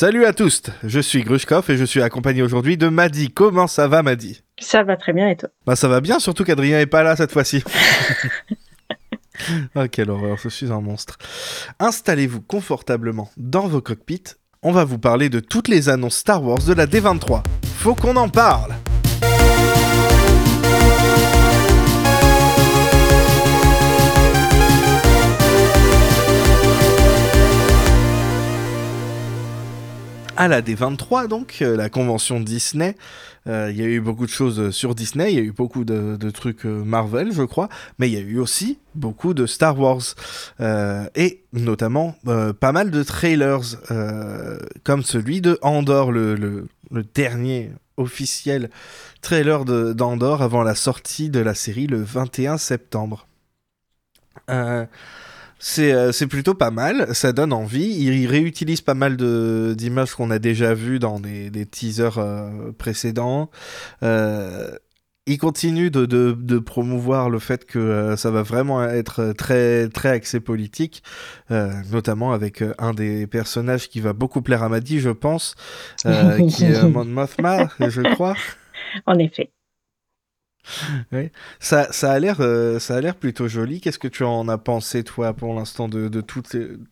Salut à tous, je suis Grushkov et je suis accompagné aujourd'hui de Madi. Comment ça va Madi? Ça va très bien et toi? Bah ça va bien, surtout qu'Adrien est pas là cette fois-ci. ah quelle horreur, je suis un monstre. Installez-vous confortablement dans vos cockpits. On va vous parler de toutes les annonces Star Wars de la D23. Faut qu'on en parle à la D23, donc, euh, la convention Disney. Euh, il y a eu beaucoup de choses sur Disney, il y a eu beaucoup de, trucs euh, Marvel, je crois, mais il y a eu aussi beaucoup de Star Wars. et notamment pas mal de trailers, comme celui de Andor, le, le, dernier officiel trailer d'Andor avant la sortie de la série le 21 septembre. Euh, c'est c'est plutôt pas mal, ça donne envie. Il, réutilise pas mal d'images qu'on a déjà vues dans des, des teasers euh, précédents. Euh, il continue de, de, de, promouvoir le fait que ça va vraiment être très, très axé politique, notamment avec un des personnages qui va beaucoup plaire à Maddy, je pense, qui est Mon Mothma, je crois. En effet. Oui. Ça, ça a l'air, euh, ça a l'air plutôt joli. Qu'est-ce que tu en as pensé toi pour l'instant de, de tout,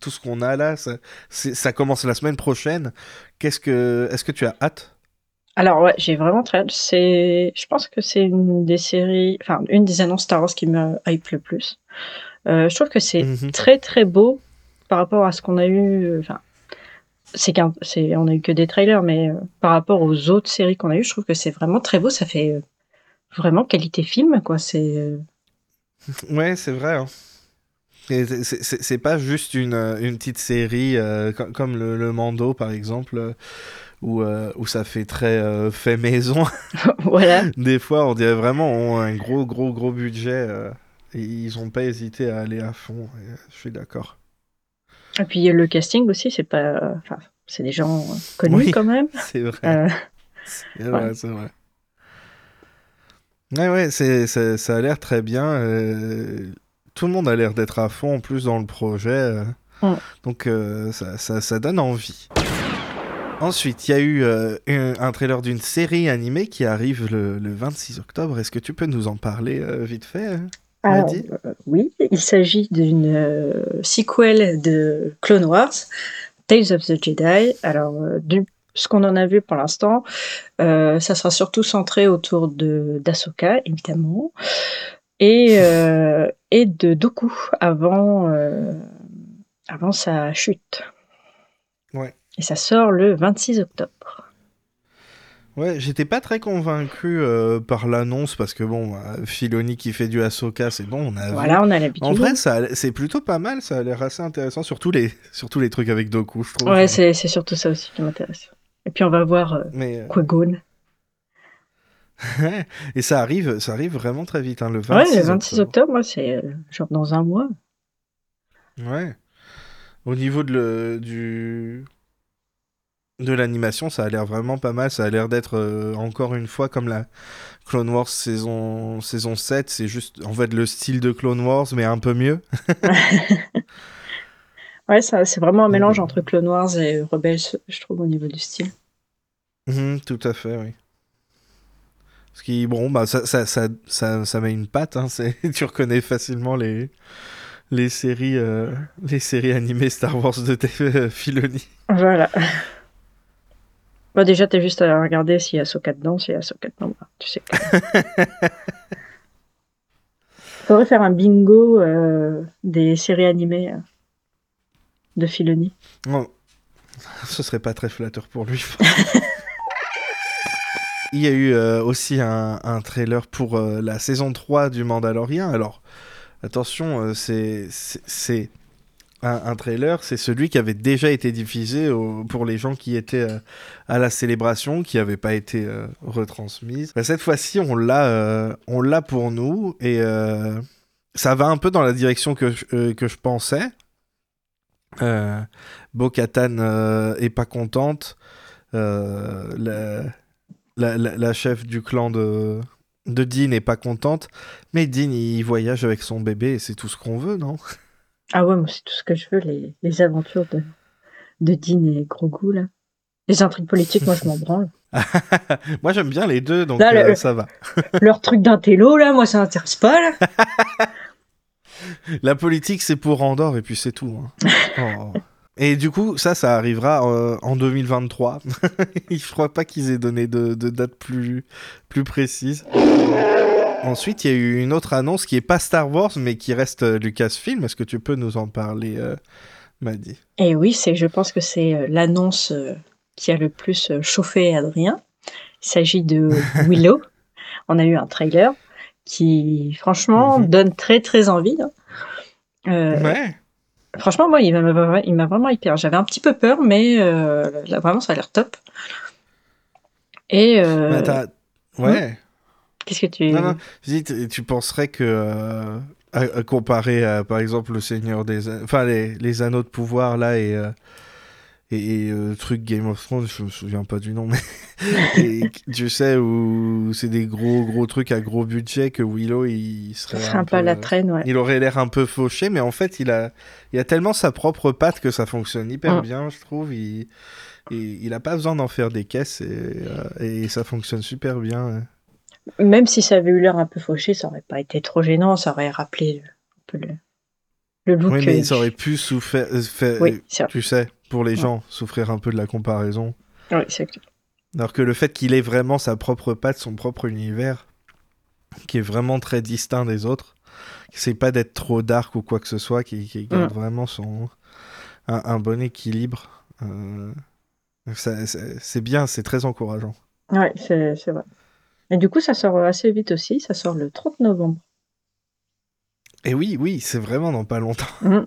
tout ce qu'on a là? Ça, ça, commence la semaine prochaine. Qu'est-ce que, est-ce que tu as hâte? Alors ouais, j'ai vraiment très hâte. C'est, je pense que c'est une des séries, enfin une des annonces Star Wars qui me hype le plus. Euh, je trouve que c'est mhm. très très beau par rapport à ce qu'on a eu. Enfin, c'est qu'un, c'est, on a eu que des trailers, mais euh, par rapport aux autres séries qu'on a eu, je trouve que c'est vraiment très beau. Ça fait vraiment qualité film, quoi. C'est. Euh, ouais, c'est vrai. Hein. C'est pas juste une, euh, une petite série euh, comme le, le, Mando, par exemple, où, où ça fait très fait maison. voilà. Des fois, on dirait vraiment ont un gros, gros, gros budget. et ils ont pas hésité à aller à fond. je suis d'accord. Et puis le casting aussi, c'est pas. Enfin, c'est des gens connus quand même. C'est vrai. C'est vrai, c'est vrai. Ouais, ouais, c'est, ça a l'air très bien. Euh, tout le monde a l'air d'être à fond en plus dans le projet. Euh. Donc euh, ça, ça, ça, donne envie. Ensuite, il y a eu un, trailer d'une série animée qui arrive le, le 26 octobre. Est-ce que tu peux nous en parler vite fait hein, Oui, il s'agit d'une sequel de Clone Wars, Tales of the Jedi. Alors, du ce qu'on en a vu pour l'instant, euh, ça sera surtout centré autour de d'Asoka, évidemment, et, euh, et de Doku avant, euh, avant sa chute. Ouais. Et ça sort le 26 octobre. Ouais, j'étais pas très convaincu par l'annonce parce que bon, Filoni qui fait du Ahsoka, c'est bon, on a. Voilà, on a l'habitude. En vrai, c'est plutôt pas mal, ça a l'air assez intéressant, surtout les, surtout les trucs avec Doku, je trouve. Ouais, c'est surtout ça aussi qui m'intéresse. Et puis on va voir euh, Mais, euh, et ça arrive, ça arrive vraiment très vite, hein, le 26 Ouais, le 26 octobre, c'est euh, genre dans un mois. Ouais. Au niveau de, le, du... de l'animation, ça a l'air vraiment pas mal. Ça a l'air d'être encore une fois comme la Clone Wars saison, saison 7. C'est juste en fait le style de Clone Wars, mais un peu mieux. Ouais, c'est vraiment un mélange entre Clone Wars et Rebels, je trouve, au niveau du style. Mhm, tout à fait, oui. Ce qui, bon, bah, ça, ça, ça, ça, met une patte, hein, tu reconnais facilement les, les, séries, euh, les séries animées Star Wars de TV Filoni. Voilà. Bah, déjà, t'as juste à regarder s'il y a Soka dedans, s'il y a Soka dedans, bah, tu sais. Faudrait faire un bingo euh, des séries animées. Euh de Filoni. ce serait pas très flatteur pour lui. Il y a eu euh, aussi un, trailer pour euh, la saison 3 du Mandalorian. Alors, attention, euh, c'est un, trailer, c'est celui qui avait déjà été diffusé pour les gens qui étaient à la célébration, qui n'avait pas été retransmise. Bah, cette fois-ci, on l'a on l'a pour nous et ça va un peu dans la direction que, que je pensais. Euh, Bo-Katan euh, est pas contente. Euh, la, la, chef du clan de, de Dean est pas contente. Mais Dean, il voyage avec son bébé et c'est tout ce qu'on veut, non? Ah ouais, moi c'est tout ce que je veux, les, les aventures de, de Dean et Grogu, là. Les intrigues politiques, moi, je m'en branle. moi, j'aime bien les deux, donc euh, ça va. leur truc d'intello, là, moi, ça m'intéresse pas, là. La politique, c'est pour Andorre, et puis c'est tout. Hein. Oh. Et du coup, ça, ça arrivera euh, en 2023. Je crois pas qu'ils aient donné de, date plus, plus précise. Ensuite, il y a eu une autre annonce qui est pas Star Wars, mais qui reste euh, Lucasfilm. Est-ce que tu peux nous en parler, euh, Maddy? Eh oui, c'est, je pense que c'est l'annonce qui a le plus chauffé Adrien. Il s'agit de Willow. On a eu un trailer qui, franchement, mhm. donne très très envie. Hein. Ouais. Franchement, moi, il m'a vraiment hyper. J'avais un petit peu peur, mais euh, là, vraiment, ça a l'air top. Et. Euh... Bah, ouais. Hmm Qu'est-ce que tu. Non, non. tu penserais que. Euh, à, comparer à, par exemple, le Seigneur des. Enfin, les, les anneaux de pouvoir, là, et. Euh, et, euh, truc Game of Thrones, je me souviens pas du nom, mais et, tu sais où c'est des gros gros trucs à gros budget que Willow il serait un, peu, la traîne, ouais. Il aurait l'air un peu fauché, mais en fait il a il a tellement sa propre patte que ça fonctionne hyper mm. bien, je trouve. Il, il, a pas besoin d'en faire des caisses et, euh, et ça fonctionne super bien. Même si ça avait eu l'air un peu fauché, ça aurait pas été trop gênant, ça aurait rappelé un peu le oui, mais ça aurait pu souffrir, euh, tu sais, pour les gens, souffrir un peu de la comparaison. Oui, c'est Alors que le fait qu'il ait vraiment sa propre patte, son propre univers, qui est vraiment très distinct des autres, qui c'est pas d'être trop dark ou quoi que ce soit, qui, garde mm. vraiment son un, bon équilibre. Euh, c'est bien, c'est très encourageant. Oui, c'est vrai. Et du coup, ça sort assez vite aussi, ça sort le 30 novembre. Et oui, oui, c'est vraiment dans pas longtemps. Mm.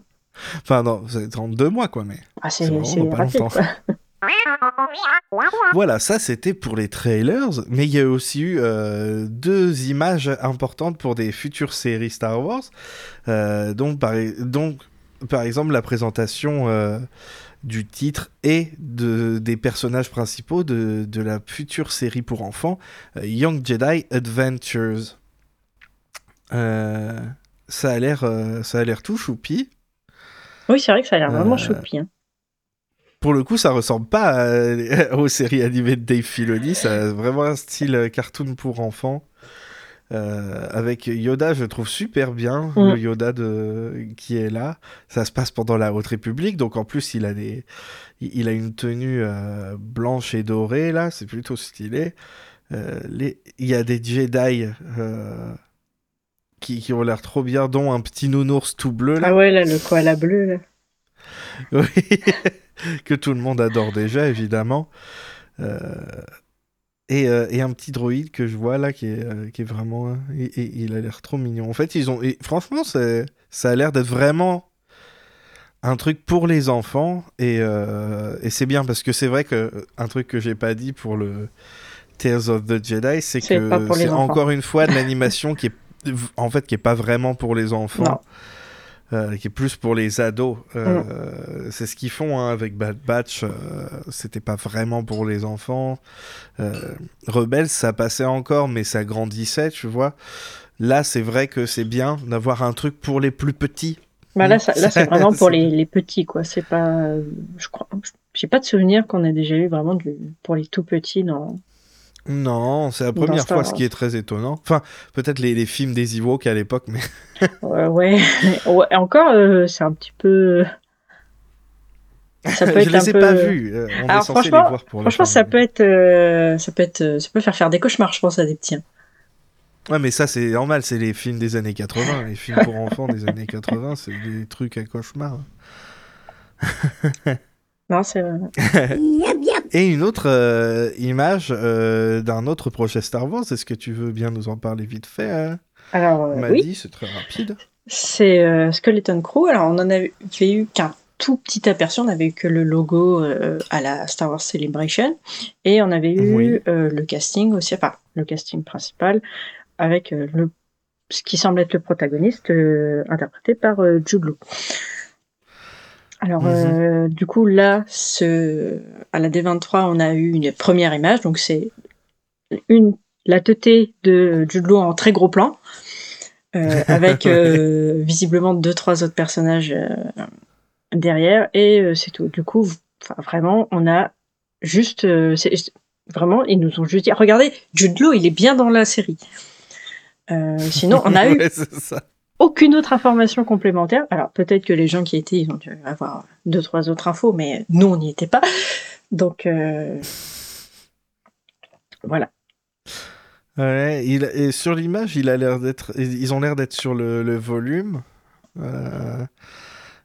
Enfin, non, c'est dans deux mois, quoi, mais. Ah, c'est vraiment dans pas longtemps. voilà, ça c'était pour les trailers, mais il y a aussi eu euh, deux images importantes pour des futures séries Star Wars. Euh, donc, par, donc, par exemple, la présentation euh, du titre et de, des personnages principaux de, de la future série pour enfants, Young Jedi Adventures. Euh, ça a l'air euh, ça a l'air tout choupi. Oui, c'est vrai que ça a l'air vraiment euh, choupi. Hein. Pour le coup, ça ressemble pas aux séries animées de Dave Filoni. Ça a vraiment un style euh, cartoon pour enfants. avec Yoda, je trouve super bien mm. le Yoda de... qui est là. Ça se passe pendant la Haute République, donc en plus il a des, il a une tenue blanche et dorée là, c'est plutôt stylé. Les... Il y a des Jedi qui, ont l'air trop bien, dont un petit nounours tout bleu. Là. Ah ouais, là, le koala bleu. Là. oui, que tout le monde adore déjà, évidemment. Euh, et, euh, et, un petit droïde que je vois là qui est, euh, qui est vraiment. Et, il a l'air trop mignon. En fait, ils ont. Et franchement, ça a l'air d'être vraiment un truc pour les enfants. Et, et c'est bien parce que c'est vrai que un truc que j'ai pas dit pour le. Tales of the Jedi, c'est que c'est encore une fois de l'animation qui est en fait, qui est pas vraiment pour les enfants. Euh, qui est plus pour les ados. Euh, mm. C'est ce qu'ils font hein, avec Bad Batch. Euh, c'était pas vraiment pour les enfants. Rebels, ça passait encore, mais ça grandissait, tu vois. Là, c'est vrai que c'est bien d'avoir un truc pour les plus petits. Bah là, là c'est vraiment pour les, les, petits, quoi. C'est pas, je crois, j'ai pas de souvenir qu'on ait déjà eu vraiment du, pour les tout petits dans, non, c'est la première fois, ce qui est très étonnant. Enfin, peut-être les, les, films des Ewoks à l'époque, mais. ouais, ouais. Encore, euh, c'est un petit peu. Ça peut être Je les ai pas vus. Euh, est censé les voir pour franchement, ça peut être, euh, ça peut être, ça peut faire faire des cauchemars, je pense, à des petits. Hein. Ouais, mais ça, c'est normal. C'est les films des années 80. les films pour enfants des années 80, c'est des trucs à cauchemars. Non, c'est vrai. Et une autre euh, image euh, d'un autre projet Star Wars, est-ce que tu veux bien nous en parler vite fait hein? Alors, euh, oui. c'est très rapide. C'est Skeleton Crew. Alors, on en avait eu qu'un tout petit aperçu, on n'avait eu que le logo à la Star Wars Celebration, et on avait eu le casting aussi, enfin, le casting principal, avec le, ce qui semble être le protagoniste, interprété par Jude Law. Alors, mhm. euh, du coup, là, ce... à la D23, on a eu une première image. Donc, c'est une la teuté de Jude en très gros plan, euh, avec euh, visiblement deux, trois autres personnages derrière. Et c'est tout. Du coup, vraiment, on a juste, vraiment, ils nous ont juste dit, regardez, Jude Law, il est bien dans la série. sinon, on a eu aucune autre information complémentaire. Alors peut-être que les gens qui étaient, ils ont dû avoir deux, trois autres infos, mais nous, on n'y était pas. Donc voilà. Ouais, il, et sur l'image. Ils ont l'air d'être sur le, volume. Euh,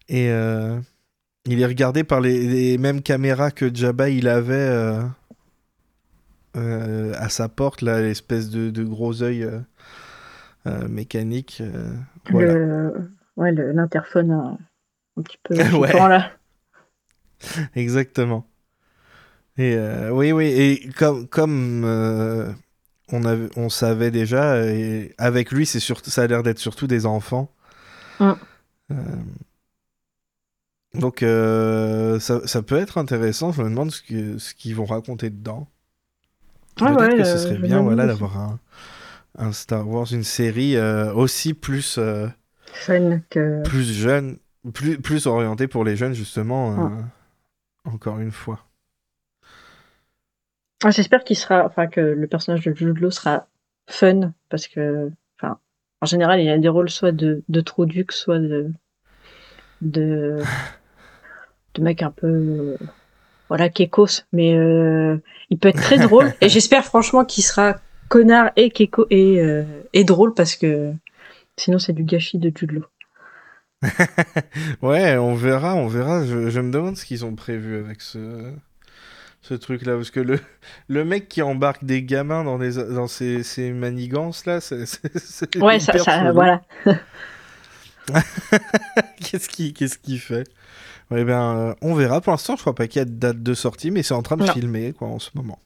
et euh, il est regardé par les, mêmes caméras que Jabba il avait euh, à sa porte, l'espèce de, gros œil mécanique. Voilà. Ouais, l'interphone un, petit peu ouais. là. Exactement. Et oui, oui, et comme, comme on, avait, on savait déjà, et avec lui, c'est ça a l'air d'être surtout des enfants. Mm. Euh, donc, euh, ça, ça, peut être intéressant. Je me demande ce qu'ils ce qu'ils vont raconter dedans. Ah Peut-être que ce serait bien voilà, d'avoir un, un, Star Wars, une série euh, aussi plus. Fun que. Plus jeune, plus, plus orientée pour les jeunes, justement. Mm. Encore une fois. Ah, j'espère qu'il sera, enfin que le personnage de Jude Law sera fun parce que, enfin, en général, il a des rôles soit de, de duc, soit de de de mec un peu voilà kékos, mais euh, il peut être très drôle et j'espère franchement qu'il sera connard et kéko et euh, et drôle parce que sinon c'est du gâchis de Jude ouais, on verra, on verra. Je, je me demande ce qu'ils ont prévu avec ce ce truc-là. Parce que le, le mec qui embarque des gamins dans, les, dans ces, ces manigances-là, c'est. Ouais, ça, ça voilà. qu'est-ce qu'il fait? Ouais, ben, euh, On verra. Pour l'instant, je crois pas qu'il y a de date de sortie, mais c'est en train de filmer quoi, en ce moment.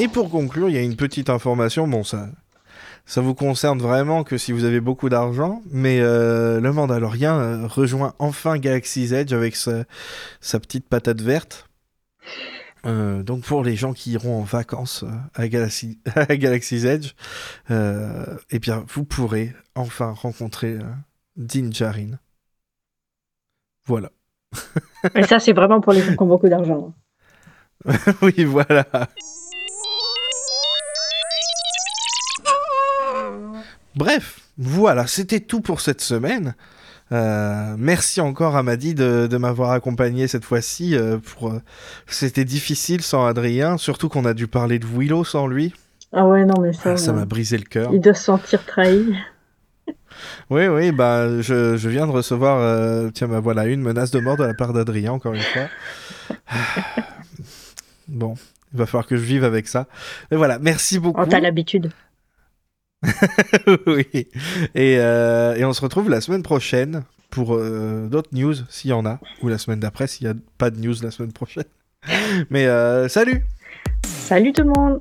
Et pour conclure, il y a une petite information. Bon, ça, ça vous concerne vraiment que si vous avez beaucoup d'argent, mais euh, le Mandalorien euh, rejoint enfin Galaxy's Edge avec sa, petite patate verte. Euh, donc pour les gens qui iront en vacances à, Galaxy, à Galaxy's Edge, eh bien vous pourrez enfin rencontrer Din Djarin. Voilà. Et ça c'est vraiment pour les gens qui ont beaucoup d'argent. oui, voilà. Bref, voilà, c'était tout pour cette semaine. Euh, merci encore à Madi de, m'avoir accompagné cette fois-ci. Euh, pour, euh, c'était difficile sans Adrien, surtout qu'on a dû parler de Willow sans lui. Ah ouais, non, mais ça. Ah, ça m'a brisé le cœur. Il doit se sentir trahi. oui, oui, bah, je, je viens de recevoir, tiens, bah voilà, une menace de mort de la part d'Adrien, encore une fois. bon, il va falloir que je vive avec ça. Mais voilà, merci beaucoup. Oh, t'as l'habitude. oui. Et, euh, et, on se retrouve la semaine prochaine pour euh, d'autres news, s'il y en a. Ou la semaine d'après, s'il n'y a pas de news la semaine prochaine. Mais euh, salut Salut tout le monde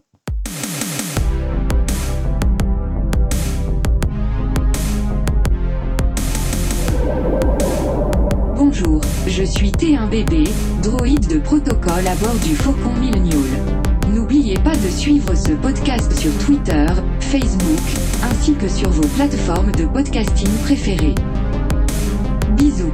Bonjour, je suis T1BB, droïde de protocole à bord du Faucon Millenial. N'oubliez pas de suivre ce podcast sur Twitter, Facebook, ainsi que sur vos plateformes de podcasting préférées. Bisous